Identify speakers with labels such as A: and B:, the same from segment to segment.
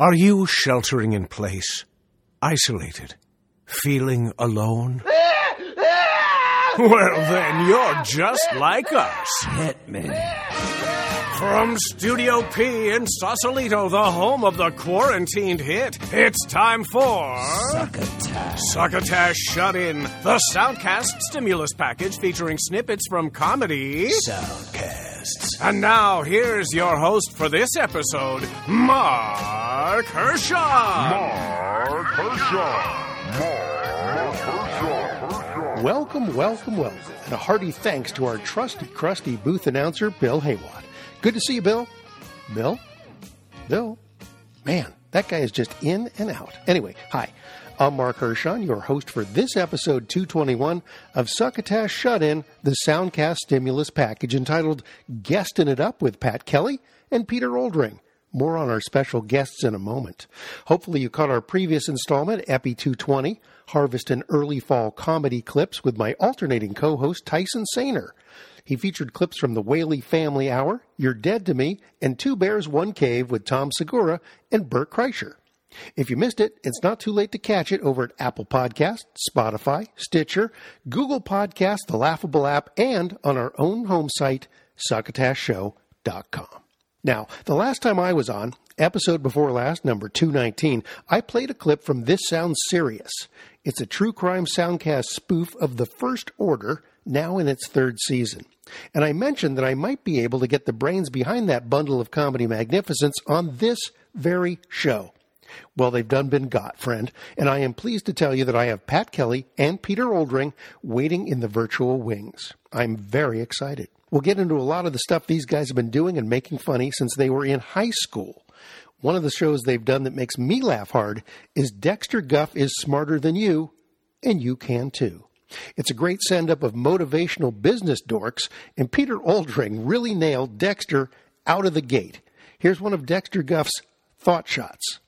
A: Are you sheltering in place, isolated, feeling alone? well, then you're just like us.
B: Hit me.
A: From Studio P in Sausalito, the home of the quarantined hit, it's time for
B: Succotash.
A: Succotash Shut In, the Soundcast stimulus package featuring snippets from comedy.
B: Soundcasts.
A: And now, here's your host for this episode, Mark Hershon.
C: Mark Hershon. Mark Hershon.
D: Welcome, welcome, welcome, and a hearty thanks to our trusty, crusty booth announcer, Bill Haywatt. Good to see you, Bill. Bill? Bill? Man, that guy is just in and out. Anyway, hi. I'm Mark Hershon, your host for this episode 221 of Succotash Shut In, the Soundcast Stimulus Package entitled Guestin' It Up with Pat Kelly and Peter Oldring. More on our special guests in a moment. Hopefully, you caught our previous installment, Epi 220, Harvest and Early Fall Comedy Clips with my alternating co host, Tyson Sainer. He featured clips from the Whaley Family Hour, You're Dead to Me, and Two Bears, One Cave with Tom Segura and Bert Kreischer. If you missed it, it's not too late to catch it over at Apple Podcast, Spotify, Stitcher, Google Podcast, the Laughable app, and on our own home site, succotashshow.com. Now, the last time I was on, episode before last, number 219, I played a clip from This Sounds Serious. It's a true crime soundcast spoof of The First Order, now in its third season. And I mentioned that I might be able to get the brains behind that bundle of comedy magnificence on this very show. Well, they've done been got, friend, and I am pleased to tell you that I have Pat Kelly and Peter Oldring waiting in the virtual wings. I'm very excited. We'll get into a lot of the stuff these guys have been doing and making funny since they were in high school. One of the shows they've done that makes me laugh hard is Dexter Guff is Smarter Than You, and you can too. It's a great send up of motivational business dorks, and Peter Oldring really nailed Dexter out of the gate. Here's one of Dexter Guff's thought shots.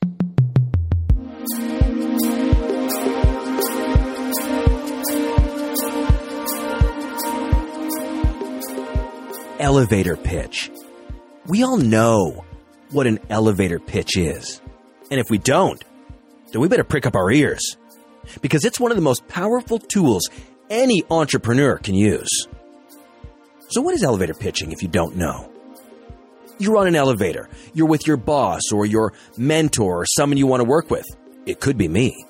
B: Elevator pitch. We all know what an elevator pitch is. And if we don't, then we better prick up our ears. Because it's one of the most powerful tools any entrepreneur can use. So, what is elevator pitching if you don't know? You're on an elevator, you're with your boss or your mentor or someone you want to work with. It could be me.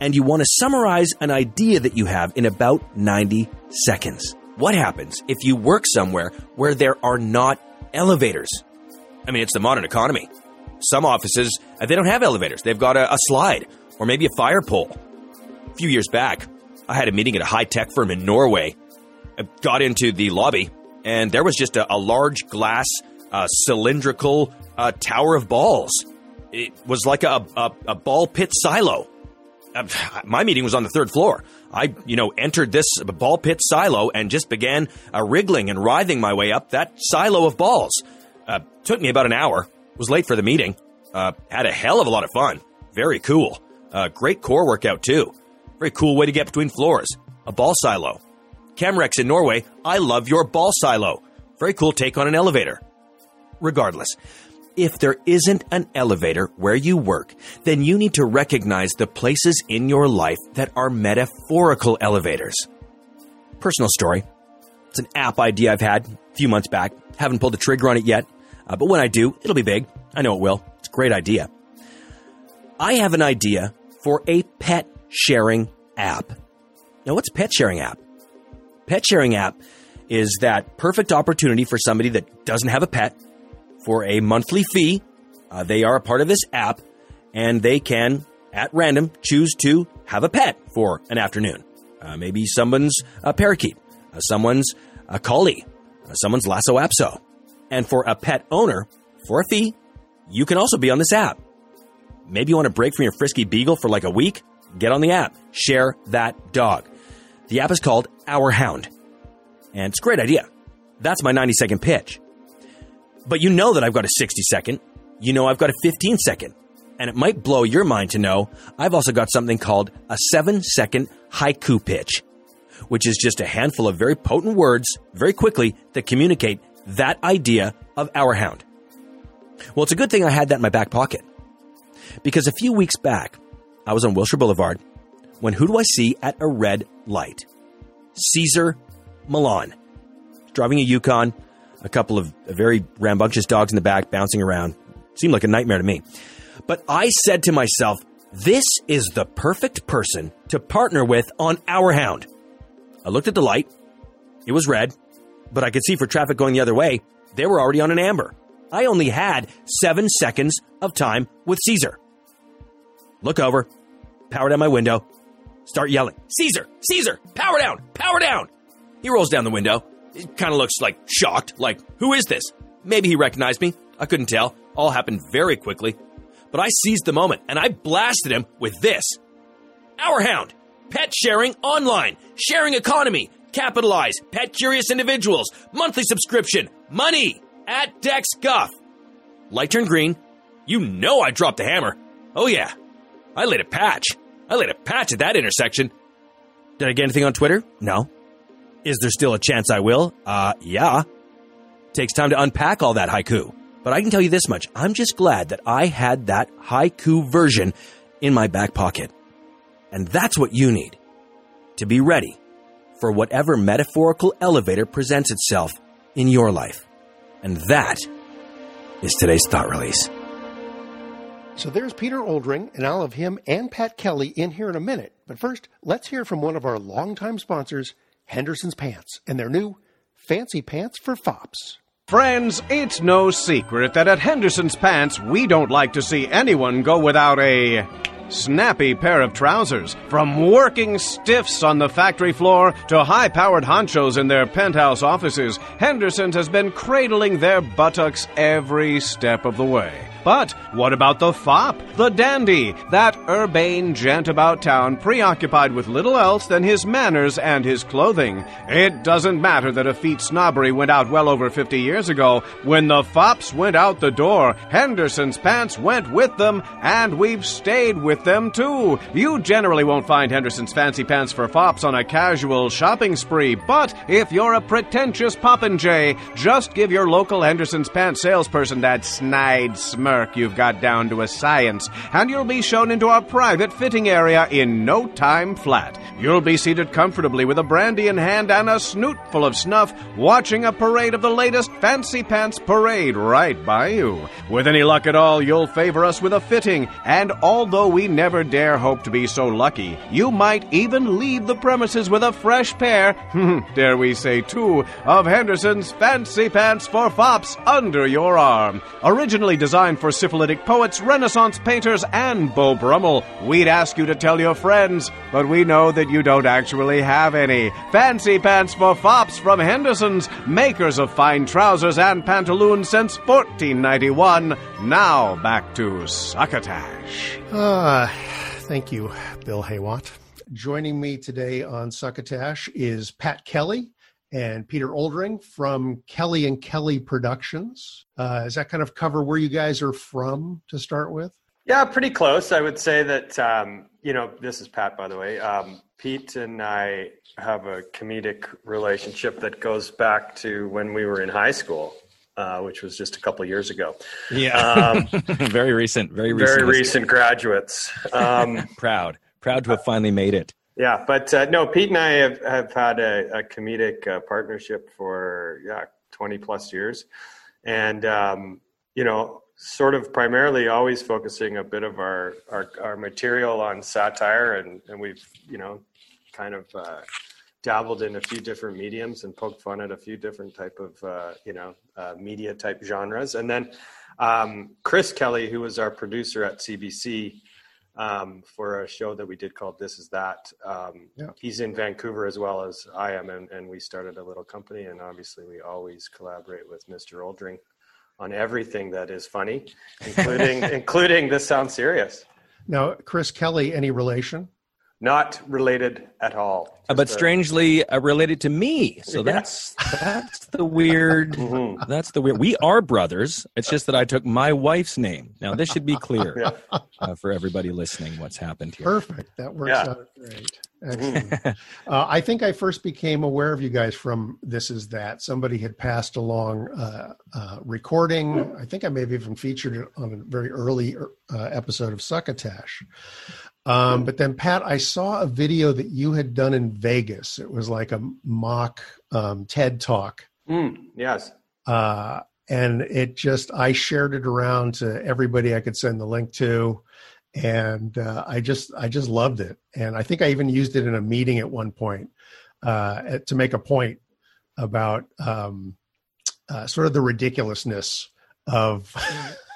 B: And you want to summarize an idea that you have in about 90 seconds. What happens if you work somewhere where there are not elevators? I mean, it's the modern economy. Some offices, uh, they don't have elevators. They've got a, a slide or maybe a fire pole. A few years back, I had a meeting at a high tech firm in Norway. I got into the lobby, and there was just a, a large glass, uh, cylindrical uh, tower of balls. It was like a, a, a ball pit silo. Uh, my meeting was on the third floor. I, you know, entered this ball pit silo and just began uh, wriggling and writhing my way up that silo of balls. Uh, took me about an hour. Was late for the meeting. Uh, had a hell of a lot of fun. Very cool. Uh, great core workout too. Very cool way to get between floors. A ball silo. Camrex in Norway. I love your ball silo. Very cool take on an elevator. Regardless, if there isn't an elevator where you work, then you need to recognize the places in your life that are metaphorical elevators. Personal story. It's an app idea I've had a few months back. Haven't pulled the trigger on it yet, uh, but when I do, it'll be big. I know it will. It's a great idea. I have an idea for a pet sharing app. Now, what's pet sharing app? Pet sharing app is that perfect opportunity for somebody that doesn't have a pet for a monthly fee. Uh, they are a part of this app and they can, at random, choose to have a pet for an afternoon. Uh, maybe someone's a parakeet, uh, someone's a collie, uh, someone's Lhasa Apso. And for a pet owner, for a fee, you can also be on this app. Maybe you want to break from your frisky beagle for like a week? Get on the app. Share that dog. The app is called Our Hound. And it's a great idea. That's my 90 second pitch. But you know that I've got a 60 second. You know I've got a 15 second. And it might blow your mind to know I've also got something called a 7 second haiku pitch, which is just a handful of very potent words very quickly that communicate that idea of our hound. Well, it's a good thing I had that in my back pocket Because a few weeks back, I was on Wilshire Boulevard when who do I see at a red light? Cesar Millan. Driving a Yukon, a couple of very rambunctious dogs in the back bouncing around. Seemed like a nightmare to me. But I said to myself, this is the perfect person to partner with on our hound. I looked at the light. It was red, but I could see for traffic going the other way, they were already on an amber. I only had seven seconds of time with Cesar. Look over, power down my window, start yelling, Cesar, Cesar, power down, power down. He rolls down the window. Kind of looks like shocked, like, who is this? Maybe he recognized me. I couldn't tell. All happened very quickly. But I seized the moment and I blasted him with this. Our Hound. Pet sharing online. Sharing economy. Capitalize. Pet curious individuals. Monthly subscription. Money. At Dex Guff. Light turned green. You know I dropped the hammer. Oh yeah. I laid a patch. I laid a patch at that intersection. Did I get anything on Twitter? No. Is there still a chance I will? Uh, yeah. Takes time to unpack all that haiku. But I can tell you this much I'm just glad that I had that haiku version in my back pocket. And that's what you need to be ready for whatever metaphorical elevator presents itself in your life. And that is today's thought release.
D: So there's Peter Oldring, and I'll have him and Pat Kelly in here in a minute. But first, let's hear from one of our longtime sponsors, Henderson's Pants, and their new Fancy Pants for Fops.
A: Friends, it's no secret that at Henderson's Pants, we don't like to see anyone go without a snappy pair of trousers. From working stiffs on the factory floor to high powered honchos in their penthouse offices, Henderson's has been cradling their buttocks every step of the way. But what about the fop, the dandy, that urbane gent about town preoccupied with little else than his manners and his clothing? It doesn't matter that effete snobbery went out well over 50 years ago. When the fops went out the door, Henderson's pants went with them, and we've stayed with them too. You generally won't find Henderson's fancy pants for fops on a casual shopping spree, but if you're a pretentious popinjay, just give your local Henderson's pants salesperson that snide smirk you've got down to a science, and you'll be shown into our private fitting area in no time flat. You'll be seated comfortably with a brandy in hand and a snoot full of snuff, watching a parade of the latest fancy pants parade right by you. With any luck at all, you'll favor us with a fitting, and although we never dare hope to be so lucky, you might even leave the premises with a fresh pair, dare we say two, of Henderson's fancy pants for fops under your arm. Originally designed for syphilitic poets, Renaissance painters, and Beau Brummell. We'd ask you to tell your friends, but we know that you don't actually have any. Fancy pants for fops from Henderson's, makers of fine trousers and pantaloons since 1491. Now back to Succotash.
D: Ah, thank you, Bill Haywatt. Joining me today on Succotash is Pat Kelly and Peter Oldring from Kelly and Kelly Productions. Uh, does that kind of cover where you guys are from to start with?
E: Yeah, pretty close. I would say that, um, you know, this is Pat, by the way. Um, Pete and I have a comedic relationship that goes back to when we were in high school. Uh, which was just a couple years ago.
F: Yeah, um, very recent, very recent,
E: very recent graduates. Um,
F: proud, proud to have finally made it.
E: Yeah, but uh, no, Pete and I have, have had a, a comedic uh, partnership for yeah twenty plus years, and um, you know, sort of primarily always focusing a bit of our our, our material on satire, and and we've you know kind of uh, dabbled in a few different mediums and poked fun at a few different type of uh, you know uh, media type genres, and then um, Chris Kelly, who was our producer at CBC um, for a show that we did called This Is That. Um, yeah. He's in Vancouver as well as I am, and, and, we started a little company. And obviously, we always collaborate with Mr. Oldring on everything that is funny, including including this sounds serious.
D: Now, Chris Kelly, any relation?
E: Not related at all.
F: Uh, but strangely uh, related to me. So yeah. that's that's the weird. mm-hmm. That's the weird. We are brothers. It's just that I took my wife's name. Now this should be clear yeah. uh, for everybody listening. What's happened here?
D: Perfect. That works yeah. out great. Uh, I think I first became aware of you guys from This Is That. Somebody had passed along uh, uh, recording. I think I may have even featured it on a very early uh, episode of Succotash. Um, but then, Pat, I saw a video that you had done in Vegas. It was like a mock um, TED talk.
E: Mm, yes.
D: Uh, and it just, I shared it around to everybody I could send the link to and uh, I just I just loved it, and I think I even used it in a meeting at one point uh, to make a point about um, uh, sort of the ridiculousness of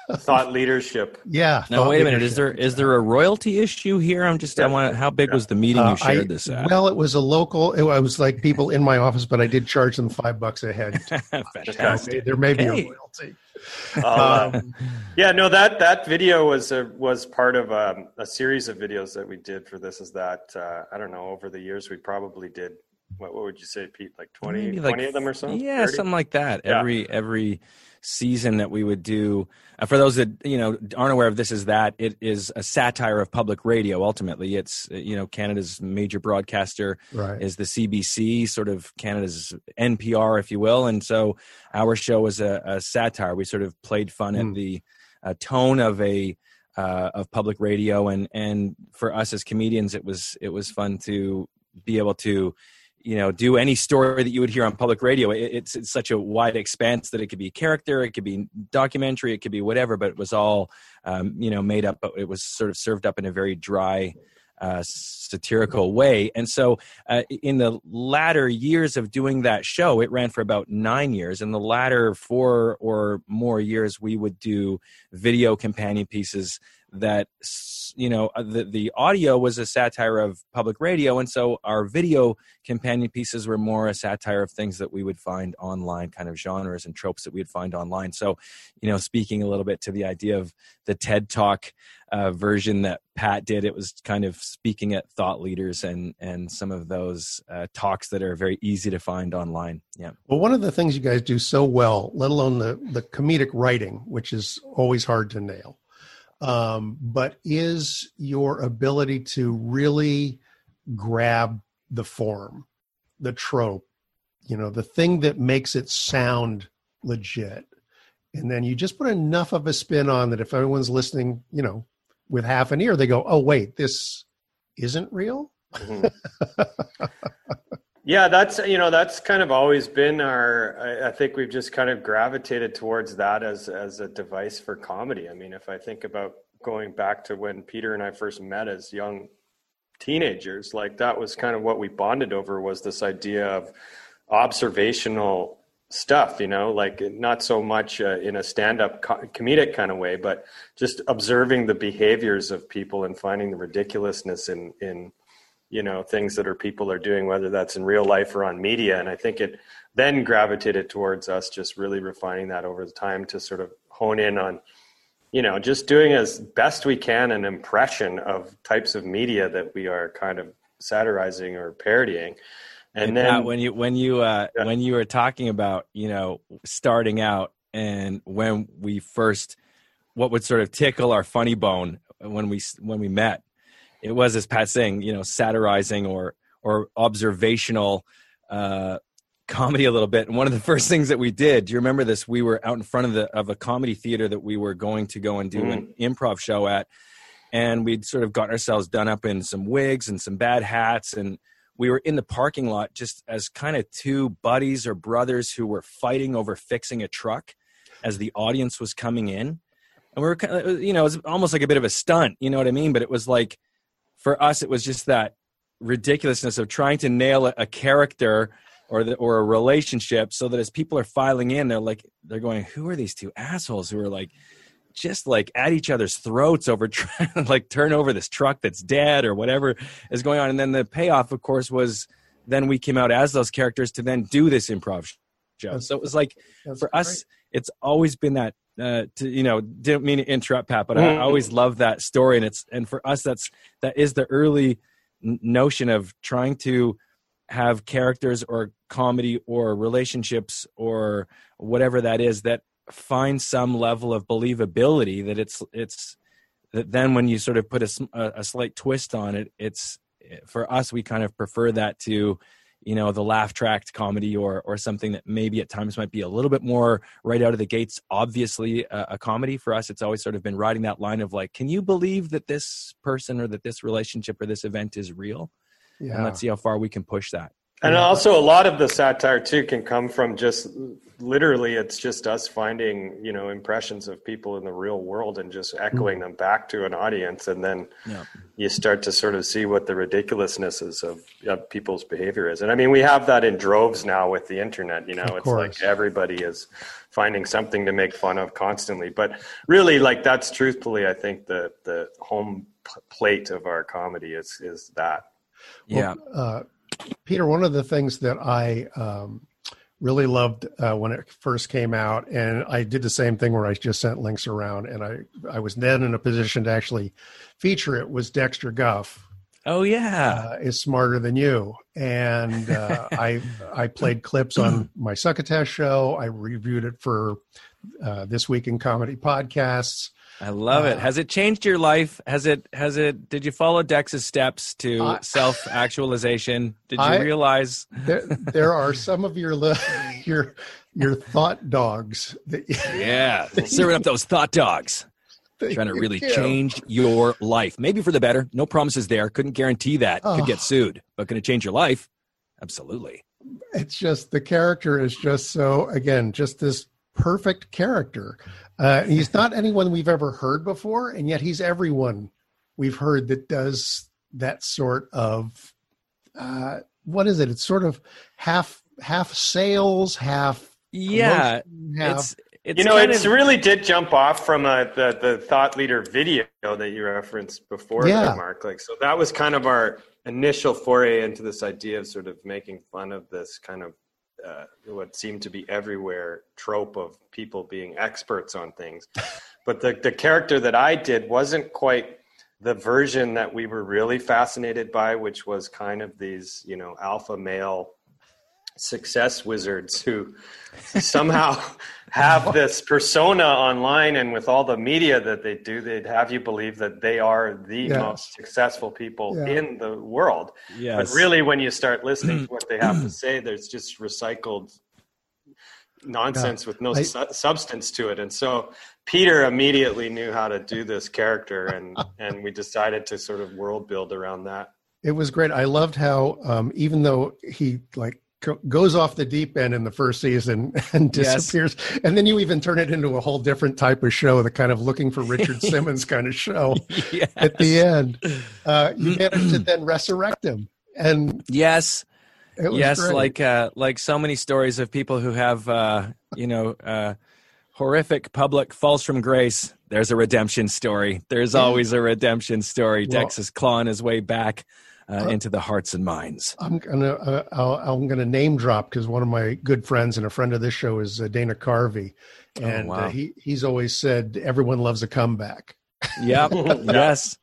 E: thought leadership.
D: Yeah.
F: Now wait a minute. Is there is there a royalty issue here? I'm just. Yeah. I want. How big yeah. was the meeting you uh, shared I, this at?
D: Well, it was a local. It was like people in my office, but I did charge them five bucks a head.
F: Fantastic.
D: There may be hey. a royalty.
E: Uh, um, yeah, no that that video was a, was part of a, um, a, series of videos that we did for this. Is that uh, I don't know over the years we probably did what, what would you say, Pete? Like 20, like, 20 of them or something?
F: Yeah, 30? something like that. Yeah. Every every season that we would do. Uh, for those that you know aren't aware of this, is that it is a satire of public radio. Ultimately, it's you know Canada's major broadcaster
D: right.
F: is the CBC, sort of Canada's NPR, if you will. And so our show was a, a satire. We sort of played fun mm. at hmm. the uh, tone of a uh, of public radio, and and for us as comedians, it was it was fun to be able to you know do any story that you would hear on public radio. It, it's, it's such a wide expanse that it could be character it could be documentary it could be whatever but it was all um, you know made up but it was sort of served up in a very dry uh, satirical way. And so uh, in the latter years of doing that show it ran for about nine years. In the latter four or more years we would do video companion pieces that you know uh, the the audio was a satire of public radio and so our video companion pieces were more a satire of things that we would find online kind of genres and tropes that we'd find online. So you know speaking a little bit to the idea of the ted talk uh, version that pat did it was kind of speaking at thought leaders and and some of those uh, talks that are very easy to find online. Yeah.
D: Well one of the things you guys do so well let alone the the comedic writing which is always hard to nail um, but is your ability to really grab the form, the trope, you know, the thing that makes it sound legit. And then you just put enough of a spin on that if everyone's listening, you know, with half an ear, they go, oh, wait, this isn't real? Mm-hmm.
E: Yeah, that's you know that's kind of always been our. I, I, think we've just kind of gravitated towards that as as a device for comedy. I mean, if I think about going back to when Peter and I first met as young teenagers, like that was kind of what we bonded over was this idea of observational stuff. You know, like not so much uh, in a stand-up co- comedic kind of way, but just observing the behaviors of people and finding the ridiculousness in in you know things that are people are doing whether that's in real life or on media and i think it then gravitated towards us just really refining that over the time to sort of hone in on you know just doing as best we can an impression of types of media that we are kind of satirizing or parodying and, and then
F: when you when you uh yeah. when you were talking about you know starting out and when we first what would sort of tickle our funny bone when we when we met it was as Pat saying, you know, satirizing or or observational uh, comedy a little bit. And one of the first things that we did, do you remember this? We were out in front of the of a comedy theater that we were going to go and do mm. an improv show at, and we'd sort of gotten ourselves done up in some wigs and some bad hats, and we were in the parking lot just as kind of two buddies or brothers who were fighting over fixing a truck as the audience was coming in. And we were, kind of, you know, it was almost like a bit of a stunt, you know what I mean? But it was like for us, it was just that ridiculousness of trying to nail a, a character or the, or a relationship so that as people are filing in, they're like they're going, "Who are these two assholes who are like?" just like at each other's throats over trying to like turn over this truck that's dead or whatever is going on and then the payoff of course was then we came out as those characters to then do this improv show so it was like for great. us it's always been that uh, to you know didn't mean to interrupt pat but mm-hmm. I, always love that story and it's and for us that's that is the early n- notion of trying to have characters or comedy or relationships or whatever that is that find some level of believability that it's it's that then when you sort of put a, a slight twist on it it's for us, we kind of prefer that to you know the laugh tracked comedy or or something that maybe at times might be a little bit more right out of the gates. Obviously a, a, comedy for us it's always sort of been riding that line of like can you believe that this person or that this relationship or this event is real? Yeah. and let's see how far we can push that
E: and also, a lot of the satire too can come from just literally, it's just us finding you know impressions of people in the real world and just echoing mm-hmm. them back to an audience, and then yeah. you start to sort of see what the ridiculousnesses of, of people's behavior is. And I mean, we have that in droves now with the internet. You know, it's like everybody is finding something to make fun of constantly. But really, like that's truthfully, I think the the home plate of our comedy is is that.
F: Yeah.
D: Uh, Peter, one of the things that I um, really loved uh, when it first came out, and I did the same thing where I just sent links around, and I I was then in a position to actually feature it was Dexter Guff.
F: Oh yeah,
D: uh, is smarter than you, and uh, I I played clips on my Succotash show. I reviewed it for uh, this week in comedy podcasts.
F: I love uh, it. Has it changed your life? Has it? Has it? Did you follow Dex's steps to uh, self actualization? Did you I, realize
D: there, there are some of your your your thought dogs? That,
F: yeah, serving up those thought dogs. Trying to really change your life, maybe for the better. No promises there. Couldn't guarantee that. Could get sued, but going to change your life? Absolutely.
D: It's just the character is just so again, just this perfect character. Uh, he's not anyone we've ever heard before, and yet he's everyone we've heard that does that sort of uh, what is it? It's sort of half half sales, half
F: yeah. Half, it's it's
E: you know, it really did jump off from uh, the the thought leader video that you referenced before, yeah. There, Mark. Like, so that was kind of our initial foray into this idea of sort of making fun of this kind of uh, what seemed to be everywhere trope of people being experts on things. but the, the character that I did wasn't quite the version that we were really fascinated by, which was kind of these, you know, alpha male success wizards who somehow have this persona online and with all the media that they do they'd have you believe that they are the yes. most successful people yeah. in the world yes. but really when you start listening to what they have to say there's just recycled nonsense yeah. with no I, su- substance to it and so peter immediately knew how to do this character and and we decided to sort of world build around that
D: it was great i loved how um, even though he like goes off the deep end in the first season and disappears. Yes. and then you even turn it into a whole different type of show the kind of looking for richard simmons kind of show yes. at the end. Uh, you manage to then resurrect him. And
F: yes. yes great. like uh, like so many stories of people who have uh, you know uh, horrific public falls from grace there's a redemption story. There's always a redemption story. Well, dex is clawing his way back uh, uh, into the hearts and minds.
D: I'm gonna uh, i am gonna name drop because one of my good friends and a friend of this show is uh, Dana Carvey, oh, and oh, wow. he he's always said everyone loves a comeback.
F: Yep. yes.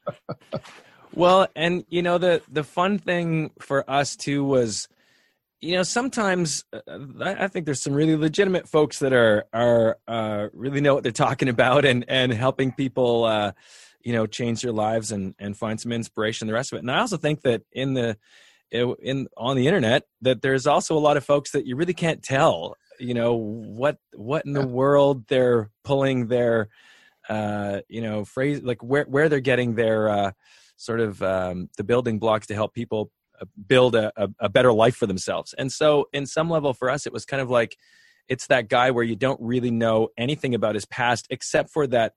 F: Well, and you know the the fun thing for us too was you know sometimes uh, I, think there's some really legitimate folks that are are uh, really know what they're talking about and and helping people uh, you know change their lives and and find some inspiration the rest of it. And i also think that in the in on the internet that there's also a lot of folks that you really can't tell you know what what in the world they're pulling their uh you know phrase like where where they're getting their uh sort of um the building blocks to help people uh, build a, a, a better life for themselves. And so in some level for us it was kind of like it's that guy where you don't really know anything about his past except for that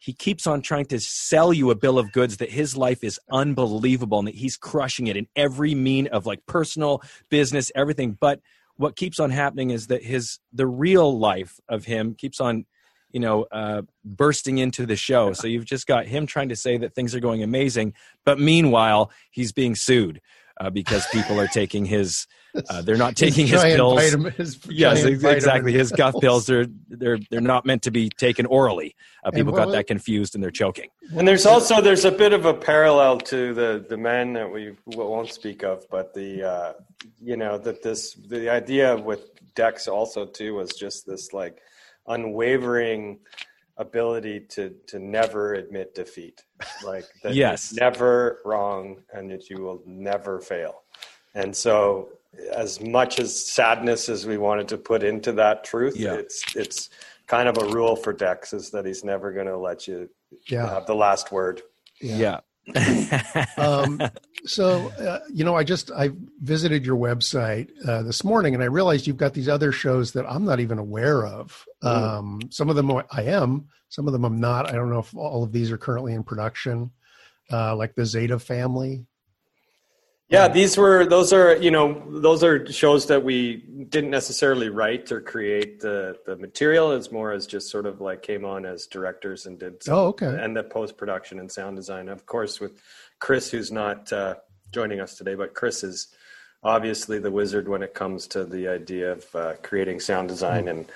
F: he keeps on trying to sell you a bill of goods that his life is unbelievable and that he's crushing it in every mean of like personal business everything. But what keeps on happening is that his the real life of him keeps on you know uh, bursting into the show. So you've just got him trying to say that things are going amazing but meanwhile he's being sued uh, because people are taking his uh, they're not taking his, his pills. Vitamin, his yes, exactly. His guff pills are they're they're not meant to be taken orally. Uh, people got that confused and they're choking.
E: And there's also there's a bit of a parallel to the the men that we won't speak of, but the uh, you know that this the idea with Dex also too was just this like unwavering ability to to never admit defeat, like that
F: Yes.
E: you're never wrong and that you will never fail. And so, as much as sadness as we wanted to put into that truth,
F: Yeah.
E: it's it's kind of a rule for Dex is that he's never going to let you
D: Yeah.
E: have the last word.
F: yeah.
D: um, so uh, you know i just i visited your website uh, this morning and i realized you've got these other shows that i'm not even aware of um, some of them i am some of them i'm not i don't know if all of these are currently in production uh, like the zeta family
E: Yeah, these were those are you know those are shows that we didn't necessarily write or create the the material. It's more as just sort of like came on as directors and did some,
D: Oh, okay.
E: and the post production and sound design. Of course, with Chris, who's not uh, joining us today, but Chris is obviously the wizard when it comes to the idea of uh, creating sound design and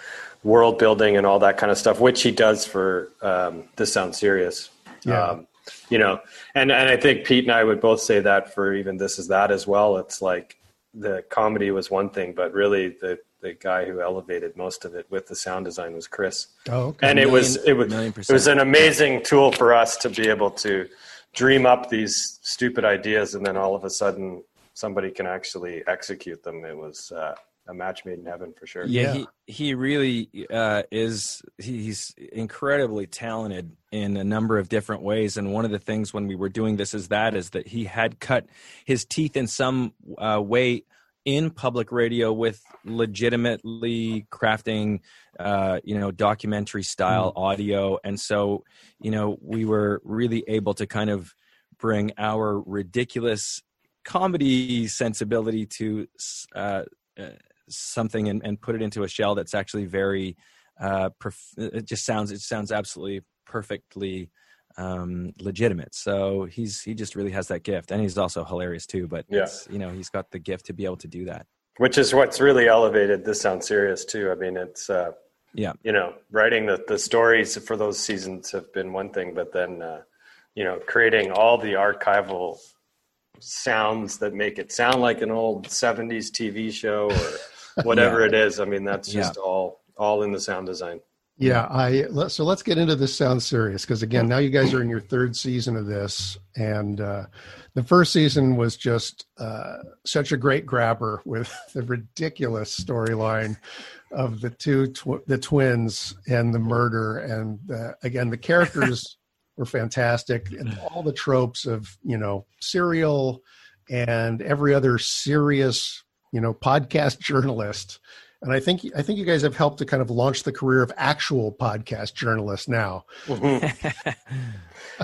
E: world building and all that kind of stuff, which he does for um, This Sounds Serious.
D: Yeah.
E: Um, you know, and, and I think Pete and I would both say that for even This Is That as well. It's like the comedy was one thing, but really the, the guy who elevated most of it with the sound design was Chris.
D: Oh okay.
E: And it was it was it was an amazing tool for us to be able to dream up these stupid ideas and then all of a sudden somebody can actually execute them. It was uh, a match made in heaven for sure
F: Yeah,
D: Yeah.
F: he he really uh, is. He's incredibly talented in a number of different ways. And one of the things when we were doing this is that is that he had cut his teeth in some uh, way in public radio with legitimately crafting, uh, you know, documentary style audio. And so, you know, we were really able to kind of bring our ridiculous comedy sensibility to uh, uh, something and, and put it into a shell that's actually very uh, perf- it just sounds it sounds absolutely perfectly um, legitimate. So he's he just really has that gift. And he's also hilarious too but
E: Yeah.
F: you know he's got the gift to be able to do that.
E: Which is what's really elevated this sounds serious too. I mean it's uh,
F: yeah.
E: you know writing the, the stories for those seasons have been one thing but then uh, you know creating all the archival sounds that make it sound like an old 70s tv show or whatever
F: Yeah.
E: it is i mean that's
F: Yeah.
E: just all all in the sound design
D: Yeah, I so let's get into this. Sounds serious because again, now you guys are in your third season of this, and uh, the first season was just uh, such a great grabber with the ridiculous storyline of the two tw- the twins and the murder, and uh, again, the characters were fantastic, and all the tropes of you know serial and every other serious you know podcast journalist and I think I think you guys have helped to kind of launch the career of actual podcast journalists now.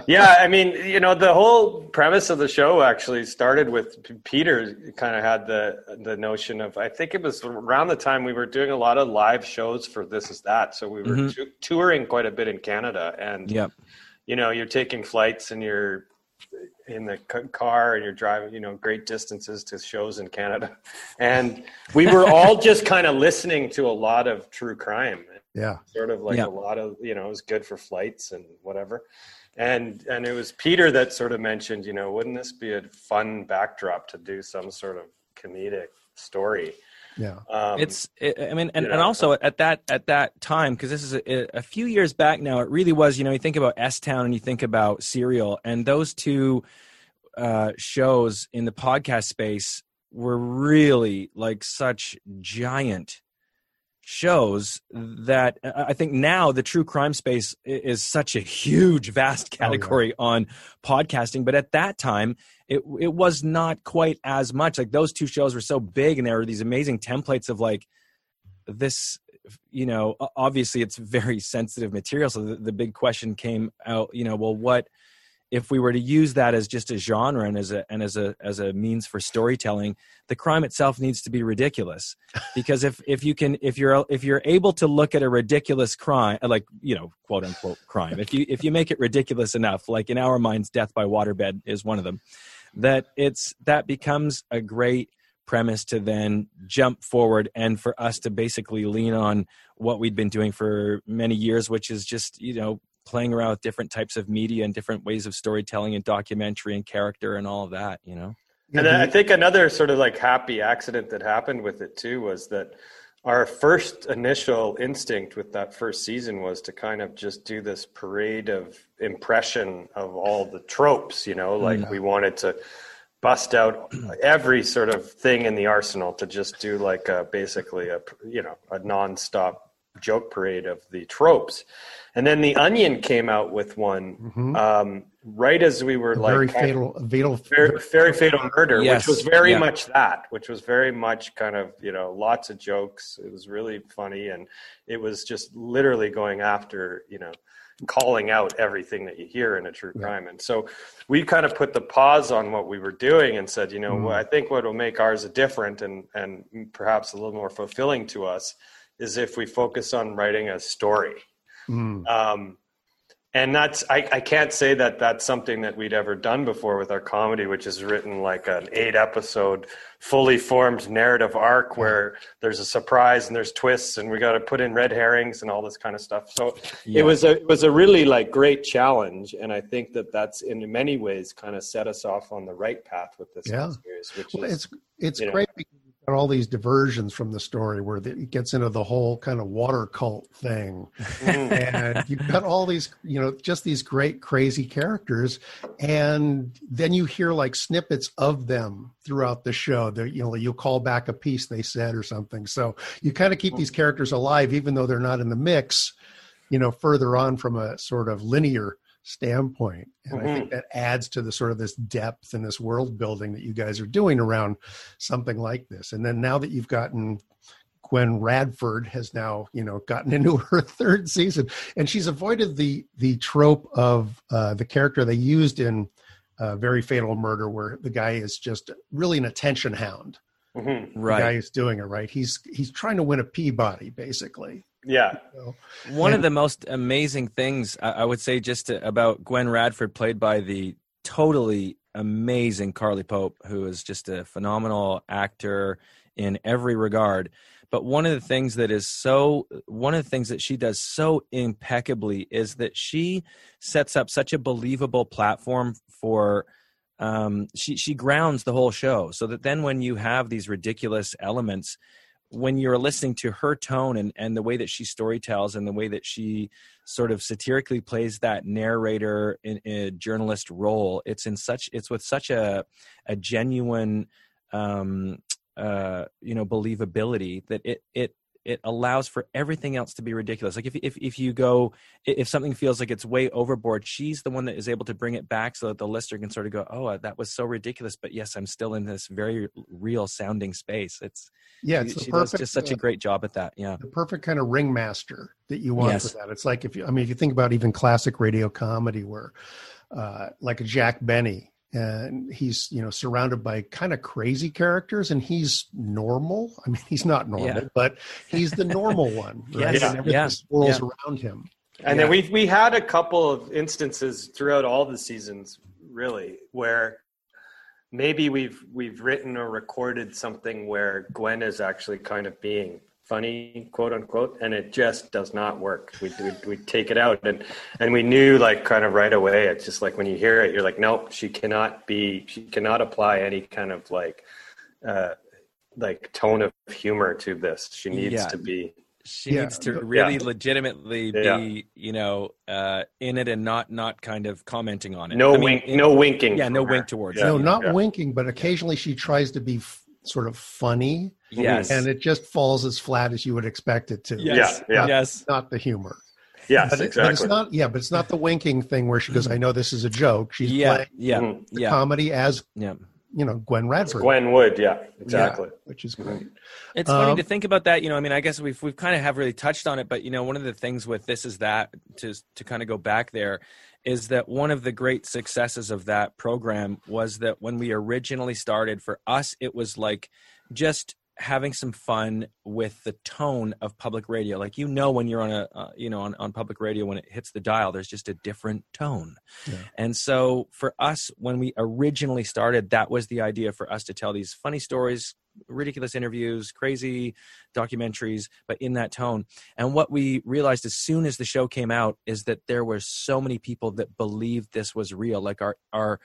E: yeah i mean you know the whole premise of the show actually started with P- peter kind of had the the notion of i think it was around the time we were doing a lot of live shows for this is that so we were
F: Mhm.
E: tou- touring quite a bit in canada and
F: yep
E: you know you're taking flights and you're in the car and you're driving you know great distances to shows in canada. And we were all just kind of listening to a lot of true crime.
D: Yeah,
E: sort of like
F: Yeah.
E: a lot of you know it was good for flights and whatever. And and it was peter that sort of mentioned you know wouldn't this be a fun backdrop to do some sort of comedic story
D: yeah,
E: um,
F: it's it, i mean and,
E: you
F: and also at that at that time because this is a, a few years back now it really was you know you think about s town and you think about serial and those two uh shows in the podcast space were really like such giant shows that uh, I think now the true crime space is such a huge, vast
D: yeah.
F: category on podcasting. But at that time, it it was not quite as much. Like those two shows were so big, and there were these amazing templates of like this. You know, obviously it's very sensitive material. So the, the big question came out. You know, well, what if we were to use that as just a genre and as a and as a as a means for storytelling? The crime itself needs to be ridiculous because if if you can if you're if you're able to look at a ridiculous crime uh, like you know quote unquote crime if you if you make it ridiculous enough like in our minds death by waterbed is one of them that it's that becomes a great premise to then jump forward and for us to basically lean on what we'd been doing for many years which is just you know playing around with different types of media and different ways of storytelling and documentary and character and all of that you know?
E: And I think another sort of like happy accident that happened with it too was that our first initial instinct with that first season was to kind of just do this parade of impression of all the tropes, you know, like mm. we wanted to bust out every sort of thing in the arsenal to just do like a, basically a you know a nonstop joke parade of the tropes. And then the Onion came out with one um, right as we were like
D: very
E: kind of-
D: fatal, fatal,
E: very, very fatal murder,
F: Yes,
E: which was very
F: yeah.
E: much that, which was very much kind of you know lots of jokes. It was really funny, and it was just literally going after you know calling out everything that you hear in a true crime. And so we kind of put the pause on what we were doing and said, you know,
D: Mm.
E: well, I think what will make ours different and and perhaps a little more fulfilling to us is if we focus on writing a story.
D: Mm.
E: Um, and that's I, I can't say that that's something that we'd ever done before with our comedy, which is written like an eight episode, fully formed narrative arc where there's a surprise and there's twists and we got to put in red herrings and all this kind of stuff. So
F: Yeah.
E: it was a it was a really like great challenge, and I think that that's in many ways kind of set us off on the right path with this
D: Yeah.
E: series, which
D: Well,
E: is
D: it's it's
E: you know.
D: Great because you've got all these diversions from the story where it gets into the whole kind of water cult thing, mm-hmm. and you've got all these you know just these great crazy characters, and then you hear like snippets of them throughout the show. That you know you'll call back a piece they said or something. So you kind of keep these characters alive even though they're not in the mix. You know, further on from a sort of linear standpoint. And I think that adds to the sort of this depth and this world building that you guys are doing around something like this. And then now that you've gotten Gwen Radford has now, you know, gotten into her third season, and she's avoided the the trope of uh, the character they used in uh, Very Fatal Murder, where the guy is just really an attention hound.
E: Mhm.
D: The guy
F: right.
D: who's doing it right. He's he's trying to win a Peabody, basically.
E: Yeah.
D: So,
F: One of the most amazing things I, I would say just to, about Gwen Radford, played by the totally amazing Carly Pope, who is just a phenomenal actor in every regard. But one of the things that is so, one of the things that she does so impeccably is that she sets up such a believable platform for. Um, she she grounds the whole show so that then when you have these ridiculous elements, when you're listening to her tone and, and the way that she storytells and the way that she sort of satirically plays that narrator in, in a journalist role, it's in such it's with such a a genuine um uh you know believability that it it it allows for everything else to be ridiculous. Like if if if you go if something feels like it's way overboard, she's the one that is able to bring it back so that the listener can sort of go, "Oh, that was so ridiculous," but yes, I'm still in this very real sounding space. It's
D: yeah,
F: she,
D: it's the
F: she does just such a
D: uh,
F: great job at that. Yeah.
D: the perfect kind of ringmaster that you want
F: Yes.
D: for that. It's like if you, I mean, if you think about even classic radio comedy, where uh, like a Jack Benny, and he's you know surrounded by kind of crazy characters, and he's normal. I mean, he's not normal,
F: Yeah.
D: but he's the normal one, right?
F: Yes.
D: And everything
F: Yeah.
D: swirls
F: Yeah.
D: around him.
E: And then we we had a couple of instances throughout all the seasons, really, where maybe we've we've written or recorded something where Gwen is actually kind of being funny, quote unquote, and it just does not work. We we, we take it out, and and we knew like kind of right away. It's just like when you hear it, you're like, nope, she cannot be, she cannot apply any kind of like. Uh, like tone of humor to this. She needs
F: Yeah.
E: to be
F: she
D: Yeah.
F: needs to really
E: Yeah.
F: legitimately
E: Yeah.
F: be you know uh in it and not not kind of commenting on it
E: no
F: I mean,
E: wink,
F: in-
E: no winking.
F: yeah no
E: from her.
F: wink towards
E: Yeah.
F: it
D: no, not
E: yeah.
D: winking, but occasionally she tries to be f- sort of funny,
F: yes
D: and it just falls as flat as you would expect it to.
F: yes
E: Yeah, yeah.
F: yes
D: Not the humor.
E: Yes,
D: But, it-
E: exactly.
D: but it's not. Yeah, but it's not the winking thing where she goes, "I know this is a joke." She's
F: yeah
D: playing
F: yeah
E: Mhm.
D: the
F: yeah
D: comedy as
F: yeah
D: you know Gwen Radford,
E: Gwen Wood, yeah,
D: Yeah,
E: exactly.
D: which is great.
F: It's funny
D: Um,
F: to think about that. You know, I mean, I guess we've we've kind of have really touched on it, but you know, one of the things with this is that to to kind of go back there is that one of the great successes of that program was that when we originally started, for us, it was like just having some fun with the tone of public radio like you know when you're on a uh, you know on, on public radio when it hits the dial there's just a different tone
D: Yeah.
F: and so for us when we originally started that was the idea for us to tell these funny stories ridiculous interviews crazy documentaries but in that tone. And what we realized as soon as the show came out is that there were so many people that believed this was real. Like our our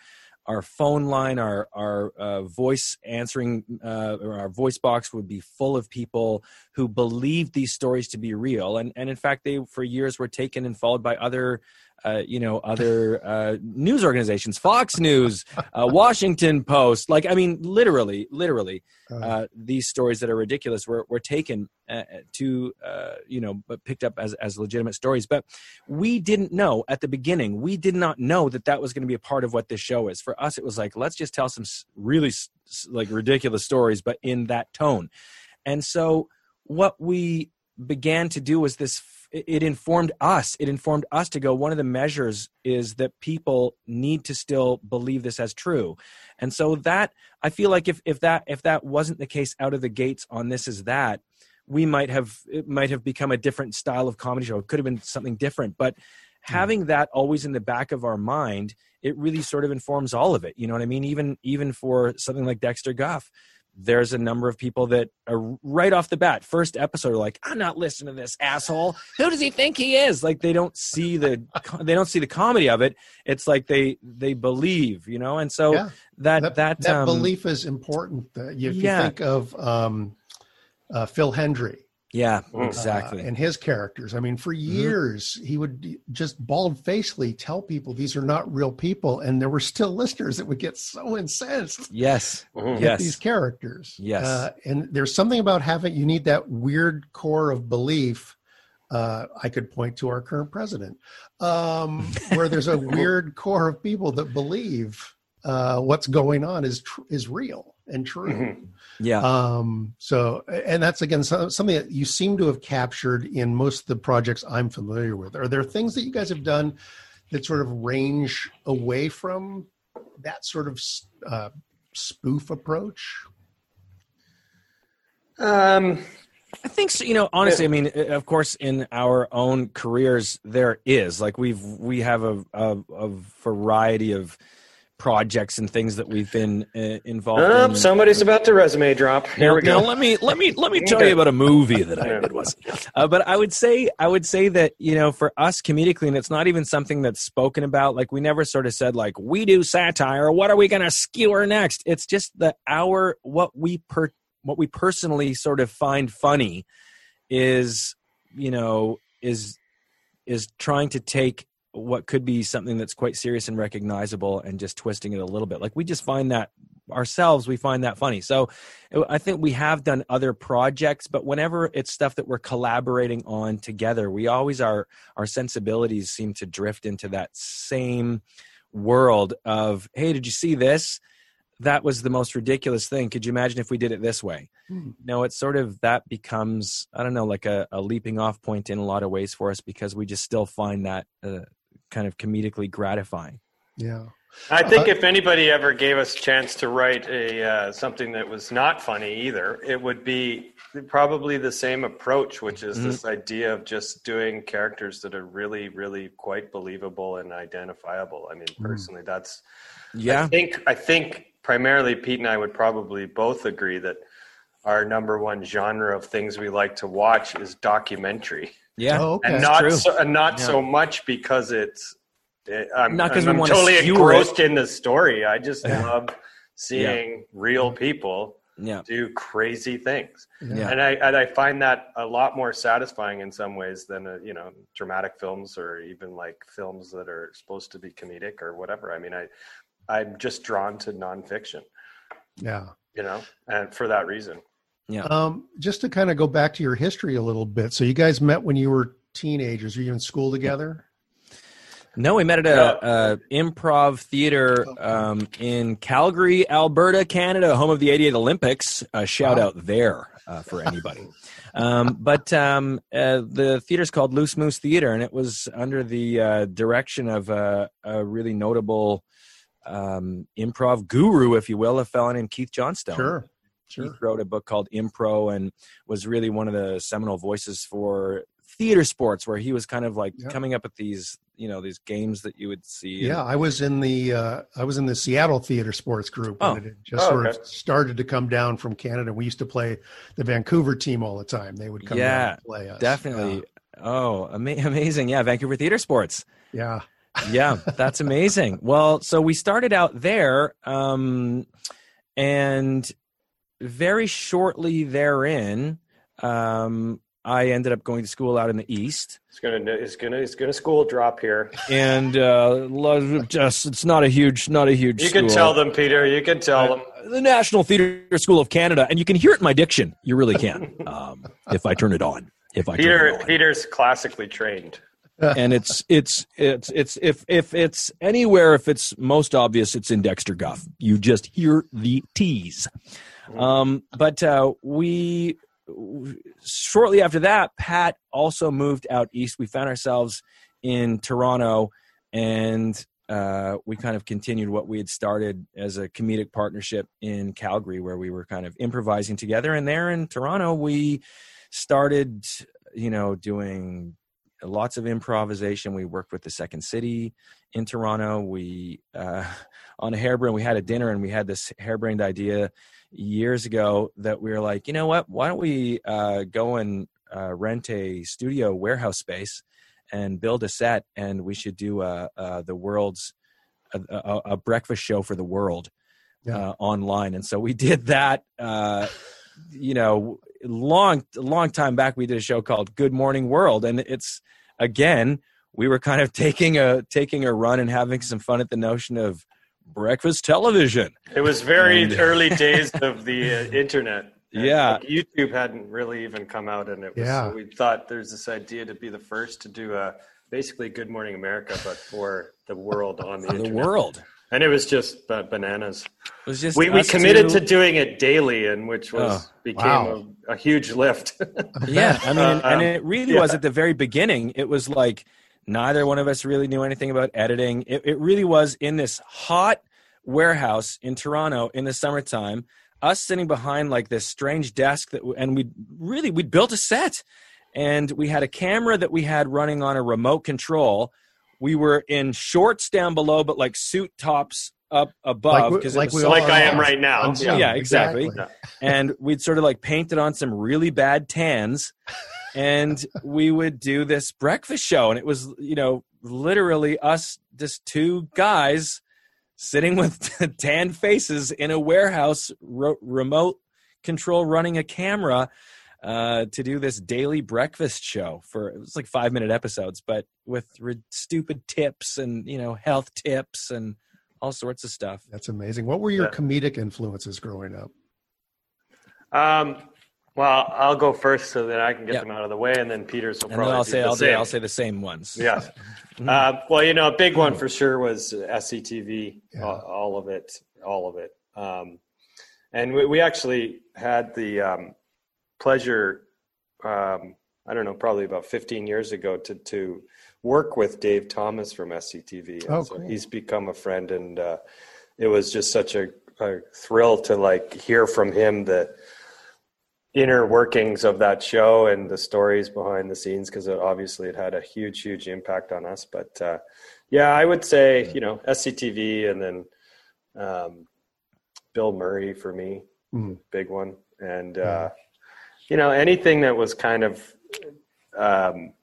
F: our phone line, our our uh, voice answering, uh, or our voice box would be full of people who believed these stories to be real, and and in fact, they for years were taken and followed by other uh, you know other uh, news organizations fox news uh, washington post like i mean literally literally
D: Uh,
F: uh, these stories that are ridiculous were, were taken uh, to uh, you know but picked up as, as legitimate stories. But we didn't know at the beginning. We did not know that that was going to be a part of what this show is. For us it was like let's just tell some really like ridiculous stories but in that tone. And so what we began to do was this it informed us. It informed us to go. One of the measures is that people need to still believe this as true. And so that i feel like if if that if that wasn't the case out of the gates on this is that we might have it might have become a different style of comedy show. It could have been something different. But hmm. having that always in the back of our mind it really sort of informs all of it. You know what i mean? Even even for something like dexter guff there's a number of people that are right off the bat first episode are like i'm not listening to this asshole who does he think he is like they don't see the they don't see the comedy of it it's like they they believe you know and so
D: Yeah.
F: that
D: that
F: that,
D: that
F: um,
D: belief is important. If
F: yeah.
D: you think of um, uh, Phil Hendrie
F: yeah
D: uh,
F: exactly Mm-hmm.
D: and his characters, I mean, for years he would just bald facedly tell people these are not real people, and there were still listeners that would get so incensed
F: yes
D: at
F: yes
D: these characters.
F: Yes.
D: uh, and there's something about having you need that weird core of belief. Uh, I could point to our current president, um, where there's a weird core of people that believe uh, what's going on is tr- is real and true.
E: Mhm.
F: yeah
D: Um, so, and that's again so- something that you seem to have captured in most of the projects I'm familiar with. Are there things that you guys have done that sort of range away from that sort of uh, spoof approach?
E: Um,
F: I think so. You know, honestly, I mean, uh, of course, in our own careers, there is like we've we have a a, a variety of projects and things that we've been uh, involved
E: oh,
F: in.
E: somebody's about to resume drop. Here
F: now,
E: we go.
F: now let me let me let me tell you about a movie that I did was. Uh, but I would say I would say that you know for us comedically, and it's not even something that's spoken about. Like we never sort of said like we do satire. What are we going to skewer next? It's just that our what we per what we personally sort of find funny is you know is is trying to take what could be something that's quite serious and recognizable and just twisting it a little bit. Like we just find that ourselves we find that funny. So i think we have done other projects but whenever it's stuff that we're collaborating on together we always are our sensibilities seem to drift into that same world of hey did you see this? That was the most ridiculous thing. Could you imagine if we did it this way?
D: Hmm.
F: no it's sort of that becomes i don't know like a, a leaping off point in a lot of ways for us because we just still find that uh, kind of comedically gratifying
D: Yeah.
E: I think
D: Uh,
E: if anybody ever gave us a chance to write a uh, something that was not funny either, it would be probably the same approach, which is
F: Mm-hmm.
E: this idea of just doing characters that are really, really quite believable and identifiable. I mean,
D: Mm.
E: personally, that's
F: yeah
E: I think I think primarily Pete and I would probably both agree that our number one genre of things we like to watch is documentary,
F: yeah
D: Oh, okay.
E: and not so, and not
F: Yeah.
E: so much because it's. It, I'm,
F: Not 'cause
E: I'm
F: we wanna
E: totally
F: skewer
E: engrossed in the story. I just
F: Yeah.
E: love seeing real people
F: yeah
E: do crazy things,
F: Yeah.
E: and I and I find that a lot more satisfying in some ways than uh, you know dramatic films or even like films that are supposed to be comedic or whatever. I mean, I I'm just drawn to nonfiction,
D: Yeah.
E: you know, and for that reason.
D: Um, just to kind of go back to your history a little bit. So you guys met when you were teenagers. Were you in school together?
F: no we met at a, a improv theater um, in calgary alberta canada home of the 88 olympics a shout
D: Wow.
F: out there uh, for anybody um, but um, uh, the theater's called loose moose theater and it was under the uh, direction of a, a really notable um, improv guru if you will a fellow named keith johnstone
D: Sure. Sure.
F: wrote a book called Impro and was really one of the seminal voices for theater sports, where he was kind of like
D: Yeah.
F: coming up with these, you know, these games that you would see.
D: Yeah, I was in the uh, I was in the Seattle Theater Sports Group
F: Oh.
D: when it just
E: Oh,
D: sort
E: okay.
D: of started to come down from Canada. We used to play the Vancouver team all the time. They would come down
F: Yeah,
D: and play us.
F: definitely. Oh, ama- amazing! Yeah, Vancouver Theater Sports.
D: Yeah.
F: yeah, that's amazing. Well, so we started out there, um, and very shortly therein, um, I ended up going to school out in the east.
E: It's gonna it's gonna it's gonna school drop here.
F: And uh, just it's not a huge not a huge.
E: You can
F: school.
E: tell them, Peter. You can tell them.
F: the National Theatre School of Canada, and you can hear it in my diction. You really can, um, if I turn it on. If I turn
E: Peter
F: it on.
E: Peter's classically trained.
F: and it's it's it's it's if if it's anywhere, if it's most obvious, it's in Dexter Guff. You just hear the T's. Um, but uh, we shortly after that, Pat also moved out east. We found ourselves in Toronto, and uh, we kind of continued what we had started as a comedic partnership in Calgary, where we were kind of improvising together. And there in Toronto, we started, you know, doing lots of improvisation. We worked with the Second City in Toronto. We uh, on a hairbrain. We had a dinner, and we had this harebrained idea years ago that we were like, you know what? Why don't we uh, go and uh, rent a studio warehouse space and build a set, and we should do uh, uh, the world's a, a, a breakfast show for the world
D: Yeah.
F: uh, online. And so we did that. Uh, you know, long long time back, we did a show called Good Morning World, and it's again we were kind of taking a taking a run and having some fun at the notion of breakfast television.
E: It was very
F: And-
E: early days of the uh, internet.
F: Yeah.
E: like, YouTube hadn't really even come out, and it was.
D: Yeah.
E: So we thought there's this idea to be the first to do a basically Good Morning America, but for the world on the
F: The
E: internet.
F: world
E: and it was just ba- bananas.
F: it was just
E: We, we committed
F: two-
E: to doing it daily, and which was
F: Oh,
E: became
D: wow.
E: a, a huge lift.
F: yeah i mean and
E: Um,
F: it really
E: yeah.
F: was at the very beginning it was like neither one of us really knew anything about editing it, it really was in this hot warehouse in toronto in the summertime us sitting behind like this strange desk that and we really we built a set and we had a camera that we had running on a remote control we were in shorts down below but like suit tops up above 'cause it
D: like we
F: so
D: all
E: like I am right now.
D: On Zoom.
F: Yeah, exactly.
E: exactly.
F: and we'd sort of like painted on some really bad tans and we would do this breakfast show and it was you know literally us just two guys sitting with tan faces in a warehouse ro- remote control running a camera uh, to do this daily breakfast show for it was like five minute episodes but with ri- stupid tips and you know health tips and all sorts of stuff
D: That's amazing. What were your
E: Yeah.
D: comedic influences growing up?
E: Um, well, I'll go first so that I can get
F: Yeah.
E: them out of the way, and then Peters will
F: and
E: probably
F: I'll say
E: the
F: I'll, do,
E: same.
F: I'll say the same ones
E: Yeah.
F: Mhm.
E: Uh, well, you know, a big one for sure was SCTV,
D: Yeah.
E: all, all of it, all of it. Um, and we, we actually had the um, pleasure, um, I don't know, probably about 15 years ago to, to work with Dave Thomas from SCTV.
D: Oh,
E: so
D: cool.
E: he's become a friend and uh, it was just such a, a thrill to like hear from him the inner workings of that show and the stories behind the scenes because obviously it had a huge huge impact on us. But uh, yeah i would say you know sctv and then um, bill murray for me
D: Mhm.
E: big one. And uh, you know anything that was kind of um,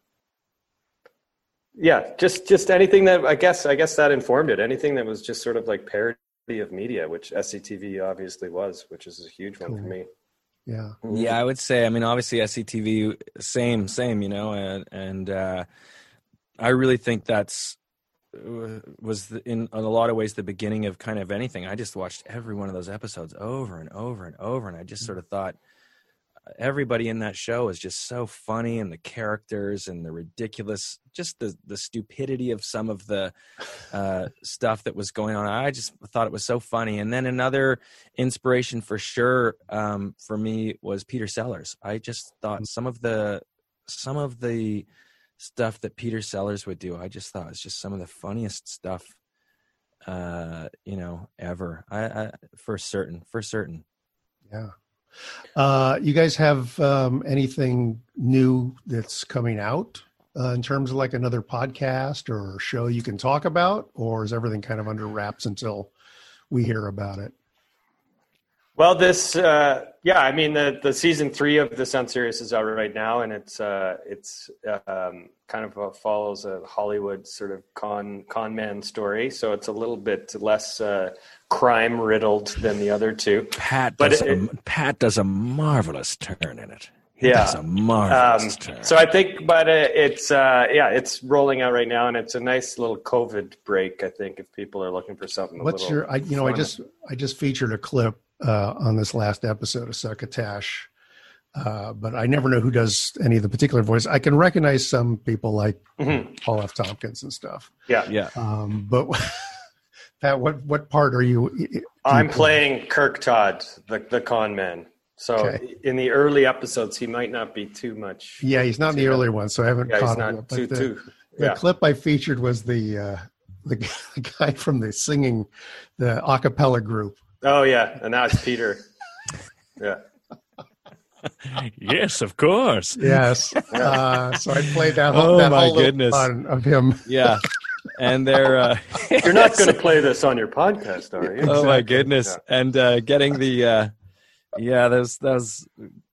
E: yeah just just anything that i guess i guess that informed it. Anything that was just sort of like parody of media which sctv obviously was which is a huge one for me
D: Yeah.
F: Yeah, I would say. I mean, obviously, SCTV, same, same. You know, and and uh, I really think that's uh, was the, in, in a lot of ways the beginning of kind of anything. I just watched every one of those episodes over and over and over, and I just sort of thought everybody in that show is just so funny, and the characters and the ridiculous, just the the stupidity of some of the uh, stuff that was going on. I just thought it was so funny. And then another inspiration for sure um, for me was Peter Sellers. I just thought some of the some of the stuff that Peter Sellers would do, I just thought it was just some of the funniest stuff, uh, you know, ever. I, I for certain, for certain.
D: Yeah. Uh, you guys have um, anything new that's coming out uh, in terms of like another podcast or show you can talk about, or is everything kind of under wraps until we hear about it?
E: Well, this, uh, yeah, I mean, the, the season three of the Sounds Serious is out right now, and it's uh, it's um, kind of a, follows a Hollywood sort of con con man story. So it's a little bit less uh, crime riddled than the other two.
F: Pat
E: But
F: does,
E: it-
F: a, Pat does a marvelous turn in it. He
E: Yeah.
F: does a marvelous
E: Um,
F: turn.
E: so I think, but uh, it's uh, yeah, it's rolling out right now, and it's a nice little COVID break. I think if people are looking for something. a
D: What's
E: little
D: your? I, you know, I just I just featured a clip uh, on this last episode of Succotash, uh, but I never know who does any of the particular voice. I can recognize some people like
E: Mhm.
D: Paul F. Tompkins and stuff.
E: yeah.
F: yeah.
D: Um, but Pat, what what part are you? you
E: I'm
D: play?
E: playing Kirk Todd, the the con man. So
D: Okay.
E: in the early episodes, he might not be too much.
D: Yeah, he's not in the earlier ones, so I haven't
E: yeah,
D: caught
E: he's
D: him
E: not
D: but
E: too
D: the,
E: too.
D: the clip I featured was the uh, the, the guy from the singing the a cappella group.
E: Oh yeah, and now it's Peter. Yeah,
F: yes, of course.
D: Yes. Uh, so I played that whole,
F: Oh,
D: that
F: my
D: whole
F: goodness.
D: fun of him.
F: Yeah. And they're uh,
E: you're not going to play this on your podcast, are you?
F: oh my goodness and uh getting the uh yeah that was that was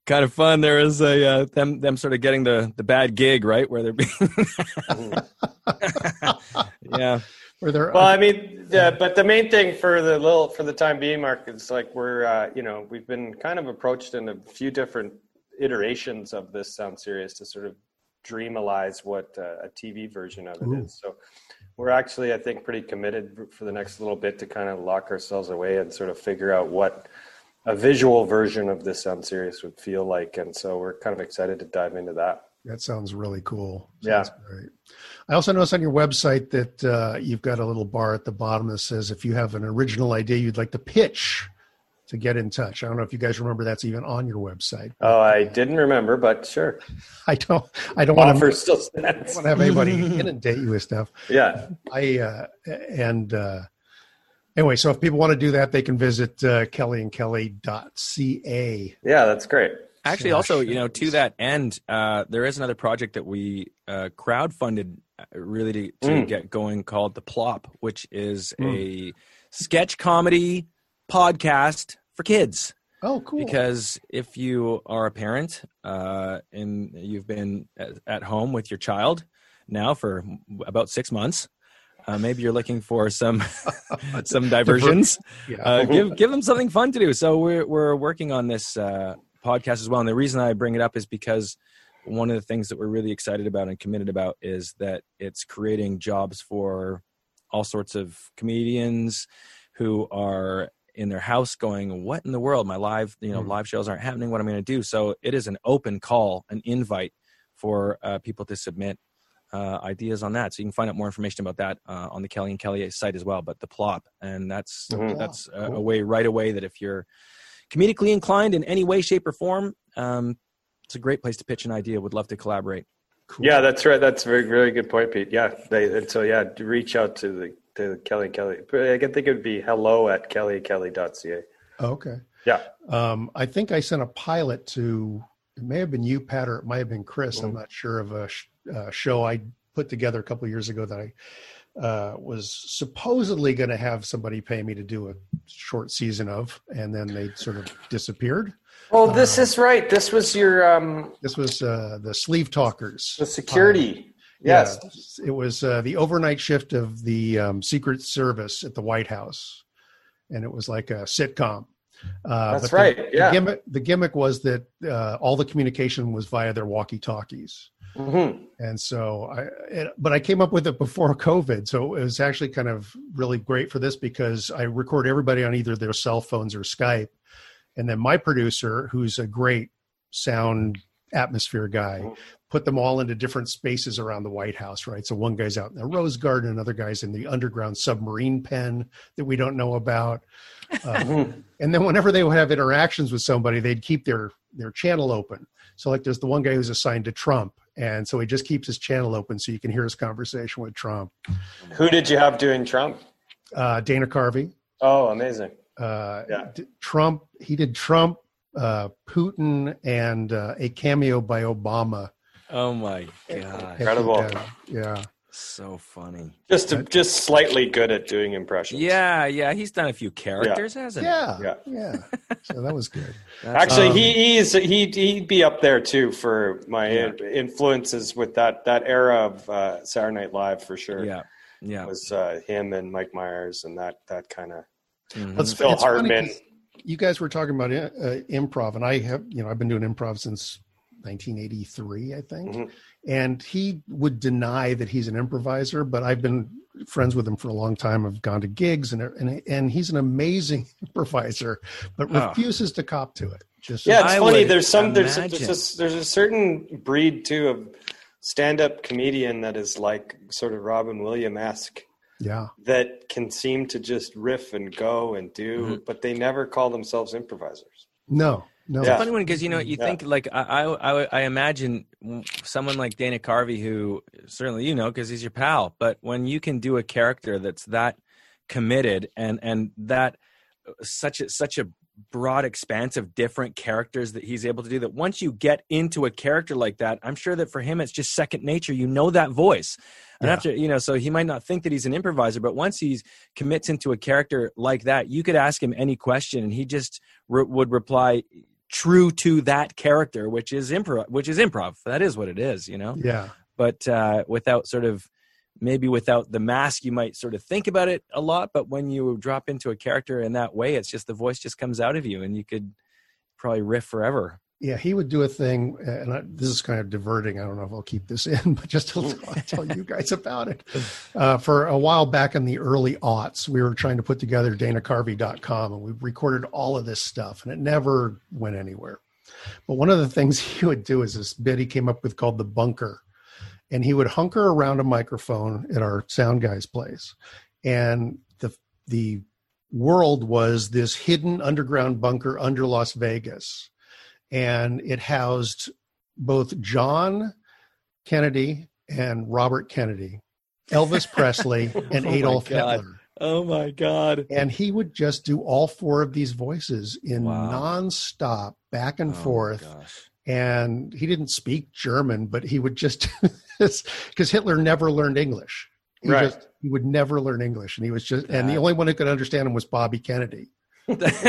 F: kind of fun there is a uh, them them sort of getting the the bad gig right where they're being yeah
D: Where they're
E: Well, I mean, the, but the main thing for the little for the time being, Mark, is like we're uh, you know we've been kind of approached in a few different iterations of this sound series to sort of dreamalize what uh, a TV version of it is.
D: Ooh.
E: So we're actually, I think, pretty committed for the next little bit to kind of lock ourselves away and sort of figure out what a visual version of this sound series would feel like. And so we're kind of excited to dive into that.
D: that sounds really cool.
E: Yeah.
D: Great. I also noticed on your website that uh, you've got a little bar at the bottom that says if you have an original idea you'd like to pitch to get in touch. I don't know if you guys remember that's even on your website.
E: Oh, I didn't remember, but sure.
D: I don't. I don't want to.
E: Offer still stands.
D: want to have anybody inundate you with stuff.
E: Yeah.
D: I uh, and uh, anyway, so if people want to do that, they can visit uh, kellyandkelly.ca.
E: Yeah, that's great.
F: actually also you know to that end uh there is another project that we uh crowdfunded really to, to
E: Mm.
F: get going called the plop which is a sketch comedy podcast for kids
D: Oh, cool.
F: because if you are a parent uh, and you've been at, at home with your child now for about six months, uh, maybe you're looking for some some diversions.
D: yeah.
F: Uh, give give them something fun to do. So we're we're working on this uh, podcast as well, and the reason I bring it up is because one of the things that we're really excited about and committed about is that it's creating jobs for all sorts of comedians who are in their house going what in the world my live you know
D: Mhm.
F: live shows aren't happening what i'm going to do so it is an open call an invite for uh, people to submit uh, ideas on that so you can find out more information about that uh, on the kelly and kelly site as well but the plop and that's
E: Mhm.
F: that's a, a
D: Cool.
F: way right away that if you're comedically inclined in any way shape or form um, it's a great place to pitch an idea would love to collaborate
D: Cool.
E: Yeah, that's right. That's a very, very good point, Pete. Yeah. They, and so, yeah, reach out to the, to Kelly Kelly. I can think it would be hello at kellykelly.ca.
D: Okay.
E: Yeah.
D: Um, I think I sent a pilot to. It may have been you, Pat, or it might have been Chris. I'm
E: Mhm.
D: not sure of a sh- uh, show I put together a couple of years ago that I uh, was supposedly going to have somebody pay me to do a short season of, and then they sort of disappeared.
E: Oh, this is right. This was your um,
D: This was uh, the Sleeve Talkers.
E: the security. Yes.
D: Yeah, it was uh, the overnight shift of the um, Secret Service at the White House, and it was like a sitcom. Uh,
E: That's right,
D: The,
E: yeah.
D: the gimmick, the gimmick was that uh, all the communication was via their walkie-talkies,
E: Mhm.
D: and so I. It, but I came up with it before COVID, so it was actually kind of really great for this because I record everybody on either their cell phones or Skype, and then my producer, who's a great sound atmosphere guy
E: Mhm.
D: put them all into different spaces around the White House, right? So one guy's out in the Rose Garden, another guy's in the underground submarine pen that we don't know about. Uh, and then whenever they would have interactions with somebody, they'd keep their their channel open. So like there's the one guy who's assigned to Trump, and so he just keeps his channel open so you can hear his conversation with Trump.
E: Who did you have doing Trump?
D: Uh, Dana Carvey,
E: Oh, amazing.
D: Uh,
E: Yeah.
D: d- Trump. He did Trump, uh, Putin, and uh, a cameo by Obama.
F: oh my god
D: at the
E: Incredible.
D: Yeah.
F: So funny.
E: Just to, just slightly good at doing impressions.
F: Yeah, yeah. He's done a few characters, hasn't
D: Yeah,
E: Yeah.
D: yeah. So that was good.
F: That's-
E: Actually,
D: Um,
E: he he's he he'd be up there too for my
F: Yeah.
E: influences with that that era of uh, Saturday Night Live for sure.
F: yeah, yeah.
E: was uh, him and Mike Myers and that that kind of
F: Mhm.
D: It's,
E: Phil
D: it's funny You guys were talking about uh, improv, and I have, you know, I've been doing improv since 1983, I think.
E: Mhm.
D: And he would deny that he's an improviser, but I've been friends with him for a long time. I've gone to gigs, and and and he's an amazing improviser, but
F: Oh.
D: refuses to cop to it. Just
E: Yeah, it's
F: I
E: funny. There's some there's a, there's, a, there's a certain breed too of stand-up comedian that is like sort of Robin Williams esque
D: yeah,
E: that can seem to just riff and go and do,
F: Mm-hmm.
E: but they never call themselves improvisers.
D: no, no,
E: Yeah.
F: funny one because you know you
E: Yeah.
F: think like I, I I I imagine someone like Dana Carvey who certainly you know because he's your pal, but when you can do a character that's that committed and and that uh, such a such a broad expanse of different characters that he's able to do that once you get into a character like that i'm sure that for him it's just second nature. You know that voice. And
D: Yeah.
F: after you know so he might not think that he's an improviser but once he's commits into a character like that you could ask him any question and he just re- would reply true to that character which is improv which is improv. That is what it is you know?
D: Yeah,
F: but uh, without sort of maybe without the mask you might sort of think about it a lot but when you drop into a character in that way it's just the voice just comes out of you and you could probably riff forever
D: yeah. He would do a thing, and I, this is kind of diverting. I don't know if I'll keep this in, but just to tell you guys about it. Uh, for a while back in the early aughts, we were trying to put together danacarvey.com and we recorded all of this stuff and it never went anywhere. But one of the things he would do is this bit he came up with called the bunker. And he would hunker around a microphone at our sound guy's place. And the the world was this hidden underground bunker under Las Vegas. And it housed both John Kennedy and Robert Kennedy, Elvis Presley, oh and
F: Oh
D: Adolf. Hitler
F: oh my god
D: and he would just do all four of these voices in
F: Wow.
D: nonstop back and
F: Oh
D: forth and he didn't speak german but he would just because hitler never learned english. He
E: Right.
D: just he would never learn english and he was just and the only one who could understand him was bobby kennedy.
F: That's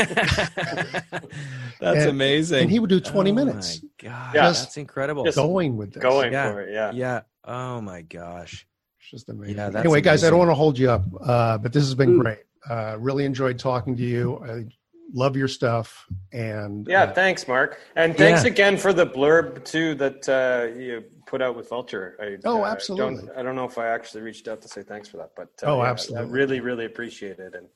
D: And-
F: amazing.
D: and he would do 20
F: Oh
D: minutes.
F: My god
E: Yeah.
F: that's incredible.
E: Just
D: going with this.
E: Going
F: Yeah.
E: for it, yeah.
F: yeah. Oh my gosh.
D: It's just amazing.
F: Yeah, that's
D: anyway guys i don't want to hold you up uh, but this has been great. Uh, really enjoyed talking to you. I love your stuff and
E: Yeah,
D: uh,
E: thanks, Mark, and thanks
F: Yeah.
E: again for the blurb too that uh, you put out with Vulture. I,
D: Oh,
E: uh,
D: absolutely.
E: Don't, I don't know if I actually reached out to say thanks for that, but uh,
D: Oh,
E: yeah,
D: absolutely.
E: I really, really appreciate it, and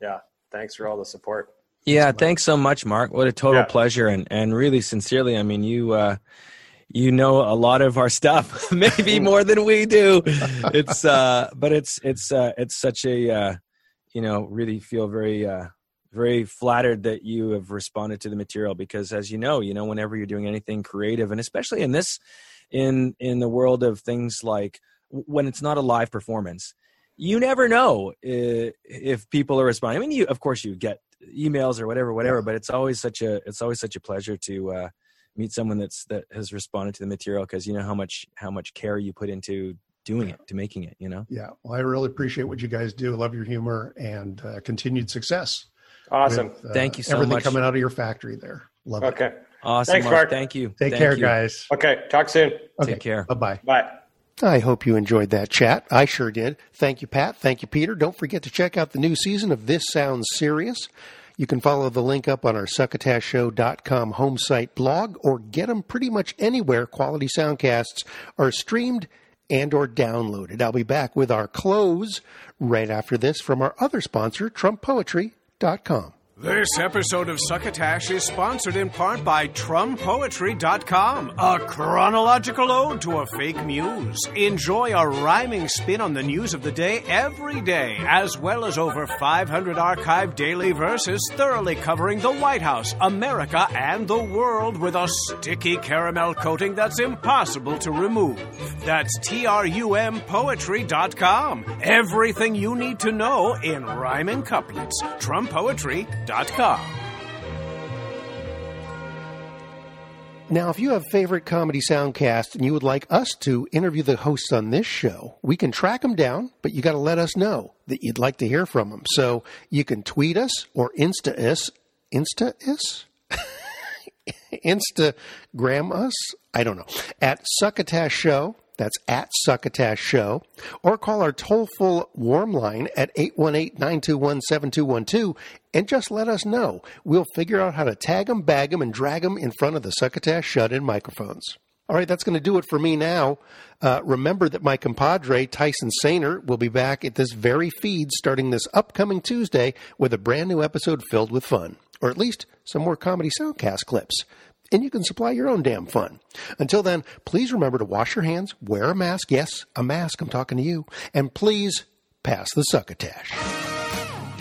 E: yeah, thanks for all the support.
F: Yeah, thanks so much, Mark. What a total
E: Yeah.
F: pleasure, and and really sincerely, I mean, you uh, you know a lot of our stuff, maybe more than we do. It's uh, but it's it's uh, it's such a uh, you know really feel very uh, very flattered that you have responded to the material because as you know, you know whenever you're doing anything creative, and especially in this in in the world of things like when it's not a live performance you never know if people are responding. I mean, you of course you get emails or whatever, whatever,
D: Yeah.
F: but it's always such a it's always such a pleasure to uh, meet someone that's that has responded to the material because you know how much how much care you put into doing it to making it. You know.
D: Yeah, well, I really appreciate what you guys do. Love your humor and uh, continued success.
E: Awesome.
D: with, uh,
F: Thank you so much.
D: everything
F: much.
D: coming out of your factory there. Love it.
E: Okay.
F: Awesome.
E: Thanks,
F: Mark.
E: Mark.
F: Thank you.
D: Take
F: Thank
D: care,
F: you.
D: guys.
E: Okay. Talk soon.
D: Okay.
F: Take care.
D: Bye bye.
E: Bye.
D: I hope you enjoyed that chat. I sure did. Thank you, Pat. Thank you, Peter. Don't forget to check out the new season of This Sounds Serious. You can follow the link up on our succotashshow.com home site blog or get them pretty much anywhere quality soundcasts are streamed and or downloaded. I'll be back with our close right after this from our other sponsor, TrumPoetry.com.
A: This episode of Succotash is sponsored in part by TrumPoetry.com, a chronological ode to a fake muse. Enjoy a rhyming spin on the news of the day every day, as well as over 500 archived daily verses thoroughly covering the White House, America, and the world with a sticky caramel coating that's impossible to remove. That's T-R-U-M Poetry.com. Everything you need to know in rhyming couplets. TrumPoetry.com.
D: Now, if you have favorite comedy soundcast and you would like us to interview the hosts on this show, we can track them down, but you got to let us know that you'd like to hear from them. So you can tweet us or Insta us, Insta us, Instagram us. I don't know at Succotash Show. That's at Succotash Show. Or call our toll full warm line at 818 921 7212 and just let us know. We'll figure out how to tag them, bag them, and drag them in front of the Succotash shut in microphones. All right, that's going to do it for me now. Uh, remember that my compadre, Tyson Sainer, will be back at this very feed starting this upcoming Tuesday with a brand new episode filled with fun, or at least some more comedy soundcast clips and you can supply your own damn fun. Until then, please remember to wash your hands, wear a mask. Yes, a mask. I'm talking to you. And please pass the succotash.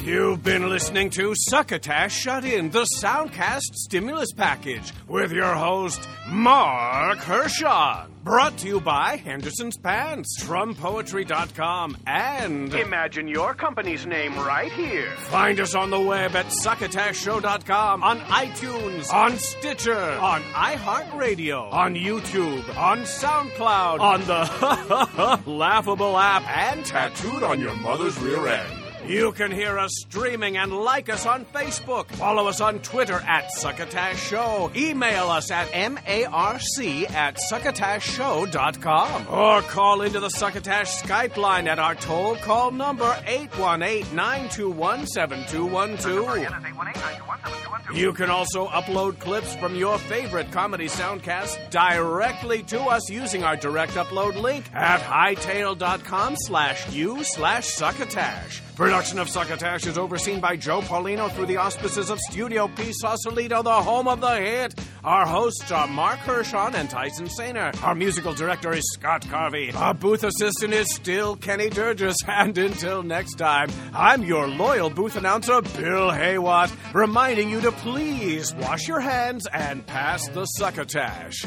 A: You've been listening to Succotash Shut In, the Soundcast Stimulus Package, with your host, Mark Hershon. Brought to you by Henderson's Pants, TrumPoetry.com, and
G: Imagine your company's name right here.
A: find us on the web at succotashshow.com, on iTunes, on Stitcher, on iHeartRadio, on YouTube, on SoundCloud, on the laughable app, and tattooed on your mother's rear end. You can hear us streaming and like us on Facebook. Follow us on Twitter at Succotash Show. Email us at marc at succotashshow.com. Or call into the Succotash Skype line at our toll call number 818-921-7212. You can also upload clips from your favorite comedy soundcasts directly to us using our direct upload link at hightail.com slash u slash succotash. Production of Succotash is overseen by Joe Paulino through the auspices of Studio P. Sausalito, the home of the hit. Our hosts are Mark Hershon and Tyson Sainer. Our musical director is Scott Carvey. Our booth assistant is still Kenny Durgis. And until next time, I'm your loyal booth announcer, Bill Haywatt, reminding you to please wash your hands and pass the Succotash.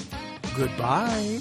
A: Goodbye.